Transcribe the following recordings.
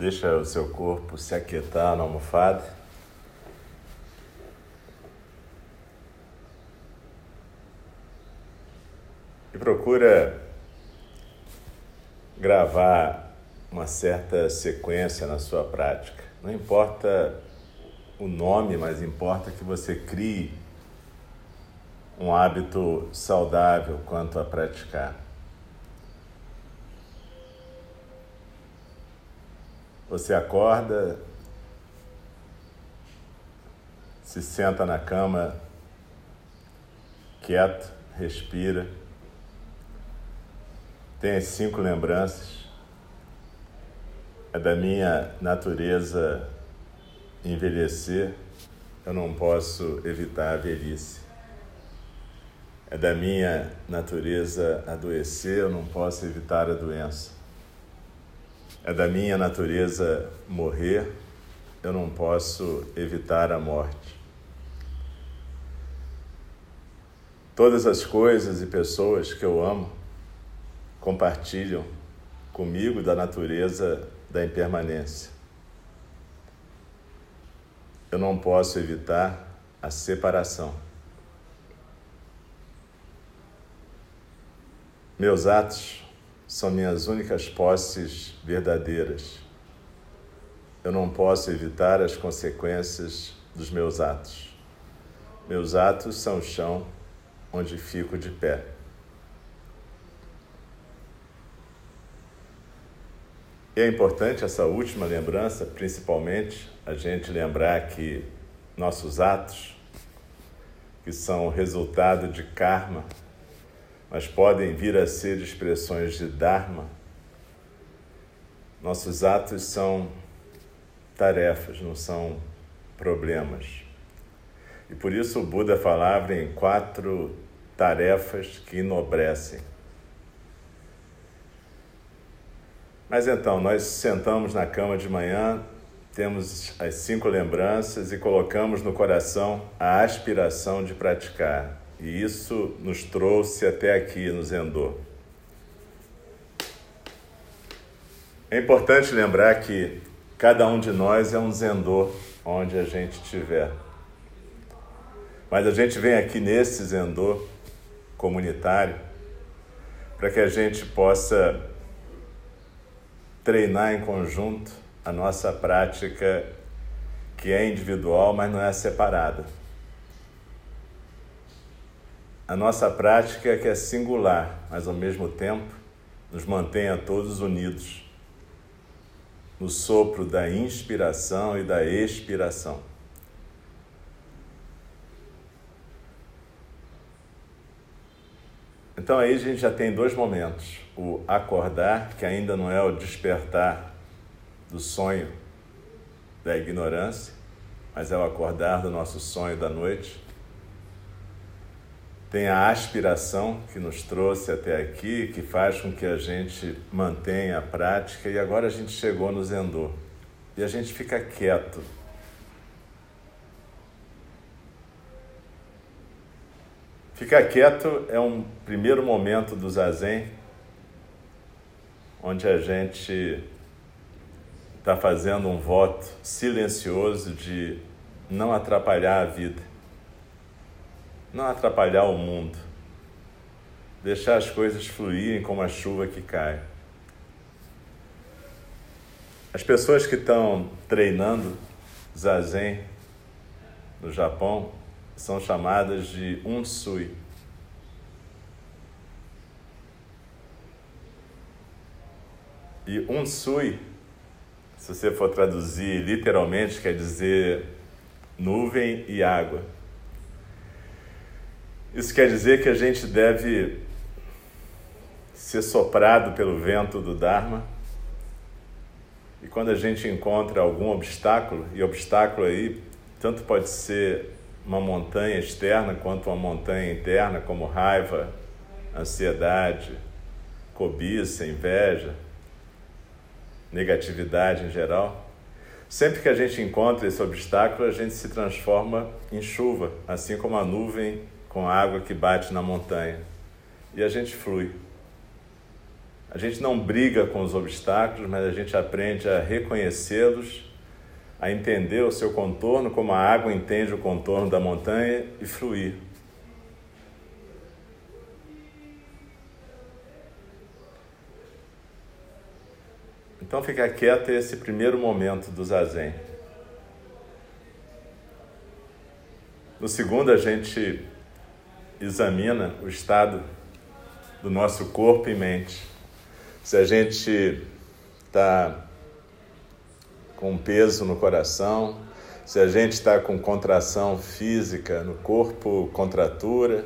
Deixa o seu corpo se aquietar na almofada. E procura gravar uma certa sequência na sua prática. Não importa o nome, mas importa que você crie um hábito saudável quanto a praticar. Você acorda, se senta na cama, quieto, respira, tem as cinco lembranças. É da minha natureza envelhecer, eu não posso evitar a velhice. É da minha natureza adoecer, eu não posso evitar a doença. É da minha natureza morrer, eu não posso evitar a morte. Todas as coisas e pessoas que eu amo compartilham comigo da natureza da impermanência. Eu não posso evitar a separação. Meus atos são minhas únicas posses verdadeiras. Eu não posso evitar as consequências dos meus atos. Meus atos são o chão onde fico de pé. E é importante essa última lembrança, principalmente a gente lembrar que nossos atos, que são resultado de karma, mas podem vir a ser expressões de Dharma. Nossos atos são tarefas, não são problemas. E por isso o Buda falava em quatro tarefas que enobrecem. Mas então, nós sentamos na cama de manhã, temos as cinco lembranças e colocamos no coração a aspiração de praticar. E isso nos trouxe até aqui no Zendô. É importante lembrar que cada um de nós é um Zendô onde a gente estiver. Mas a gente vem aqui nesse Zendô comunitário para que a gente possa treinar em conjunto a nossa prática que é individual, mas não é separada a nossa prática que é singular, mas ao mesmo tempo nos mantenha todos unidos no sopro da inspiração e da expiração. Então aí a gente já tem dois momentos: o acordar, que ainda não é o despertar do sonho da ignorância, mas é o acordar do nosso sonho da noite tem a aspiração que nos trouxe até aqui, que faz com que a gente mantenha a prática e agora a gente chegou no Zendô. E a gente fica quieto. Ficar quieto é um primeiro momento do Zazen, onde a gente está fazendo um voto silencioso de não atrapalhar a vida não atrapalhar o mundo, deixar as coisas fluírem como a chuva que cai. As pessoas que estão treinando zazen no Japão são chamadas de unsui. E unsui, se você for traduzir literalmente, quer dizer nuvem e água. Isso quer dizer que a gente deve ser soprado pelo vento do Dharma. E quando a gente encontra algum obstáculo, e obstáculo aí tanto pode ser uma montanha externa quanto uma montanha interna, como raiva, ansiedade, cobiça, inveja, negatividade em geral. Sempre que a gente encontra esse obstáculo, a gente se transforma em chuva, assim como a nuvem com a água que bate na montanha. E a gente flui. A gente não briga com os obstáculos, mas a gente aprende a reconhecê-los, a entender o seu contorno, como a água entende o contorno da montanha e fluir. Então fica quieto esse primeiro momento do zazen. No segundo, a gente examina o estado do nosso corpo e mente. Se a gente está com peso no coração, se a gente está com contração física no corpo, contratura,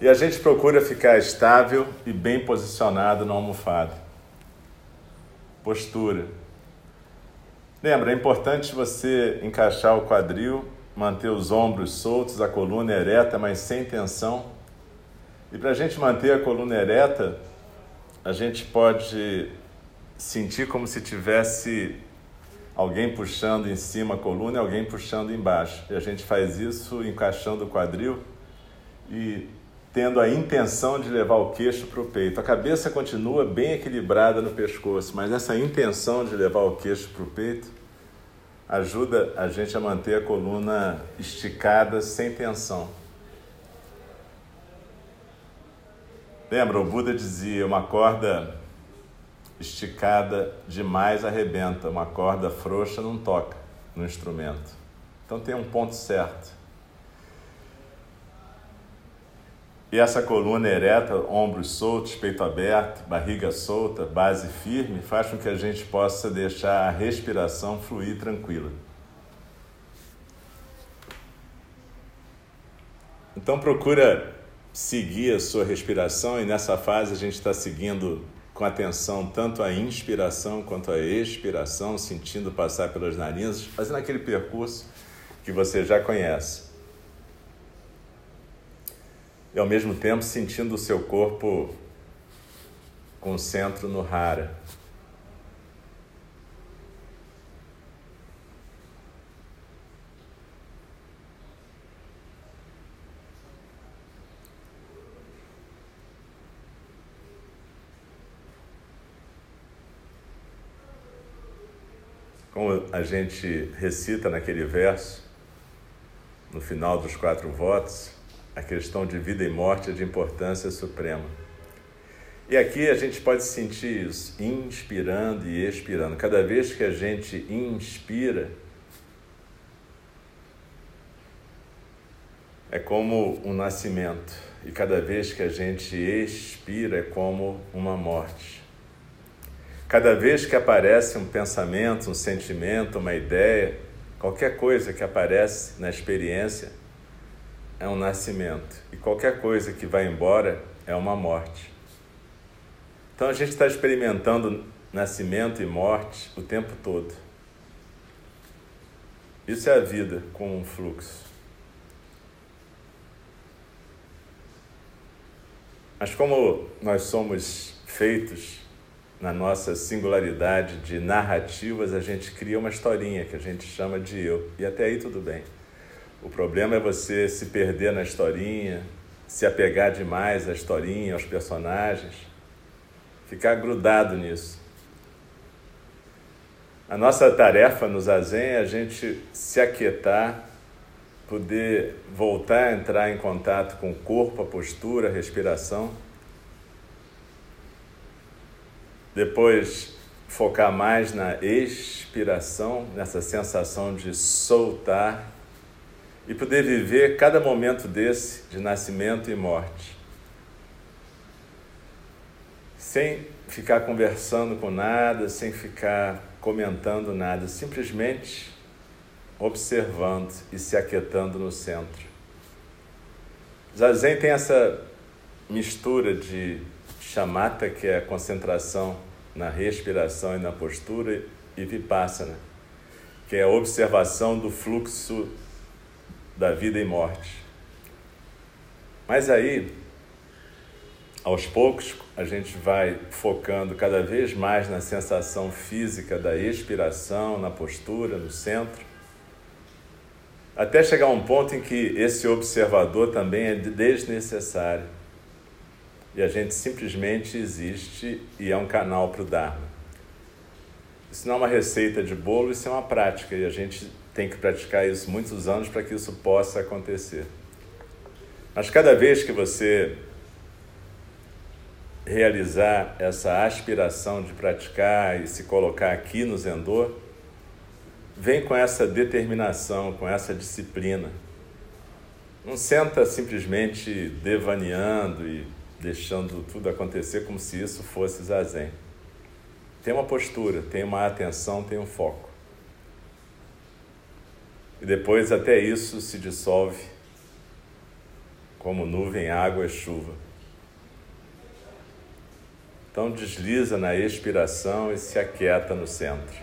e a gente procura ficar estável e bem posicionado na almofada postura. Lembra, é importante você encaixar o quadril, manter os ombros soltos, a coluna ereta, mas sem tensão. E para a gente manter a coluna ereta, a gente pode sentir como se tivesse alguém puxando em cima a coluna e alguém puxando embaixo. E a gente faz isso encaixando o quadril e tendo a intenção de levar o queixo para o peito. A cabeça continua bem equilibrada no pescoço, mas essa intenção de levar o queixo para o peito ajuda a gente a manter a coluna esticada sem tensão. Lembra, o Buda dizia: uma corda esticada demais arrebenta, uma corda frouxa não toca no instrumento. Então tem um ponto certo. E essa coluna ereta, ombros soltos, peito aberto, barriga solta, base firme, faz com que a gente possa deixar a respiração fluir tranquila. Então procura seguir a sua respiração e nessa fase a gente está seguindo com atenção tanto a inspiração quanto a expiração, sentindo passar pelas narinas, fazendo aquele percurso que você já conhece e ao mesmo tempo sentindo o seu corpo com o centro no Hara. Como a gente recita naquele verso, no final dos quatro votos, a questão de vida e morte é de importância suprema. E aqui a gente pode sentir isso, inspirando e expirando. Cada vez que a gente inspira, é como um nascimento, e cada vez que a gente expira, é como uma morte. Cada vez que aparece um pensamento, um sentimento, uma ideia, qualquer coisa que aparece na experiência, é um nascimento e qualquer coisa que vai embora é uma morte. Então a gente está experimentando nascimento e morte o tempo todo. Isso é a vida com um fluxo. Mas como nós somos feitos na nossa singularidade de narrativas, a gente cria uma historinha que a gente chama de eu. E até aí tudo bem. O problema é você se perder na historinha, se apegar demais à historinha, aos personagens, ficar grudado nisso. A nossa tarefa no Zazen é a gente se aquietar, poder voltar a entrar em contato com o corpo, a postura, a respiração. Depois, focar mais na expiração, nessa sensação de soltar e poder viver cada momento desse de nascimento e morte. Sem ficar conversando com nada, sem ficar comentando nada, simplesmente observando e se aquietando no centro. Zazen tem essa mistura de chamata, que é a concentração na respiração e na postura, e vipassana, que é a observação do fluxo da vida e morte. Mas aí, aos poucos, a gente vai focando cada vez mais na sensação física da expiração, na postura, no centro, até chegar a um ponto em que esse observador também é desnecessário. e a gente simplesmente existe e é um canal para o Dharma. Isso não é uma receita de bolo, isso é uma prática e a gente tem que praticar isso muitos anos para que isso possa acontecer. Mas cada vez que você realizar essa aspiração de praticar e se colocar aqui no Zendô, vem com essa determinação, com essa disciplina. Não senta simplesmente devaneando e deixando tudo acontecer como se isso fosse zazen. Tem uma postura, tem uma atenção, tem um foco. E depois até isso se dissolve como nuvem, água e chuva. Então desliza na expiração e se aquieta no centro.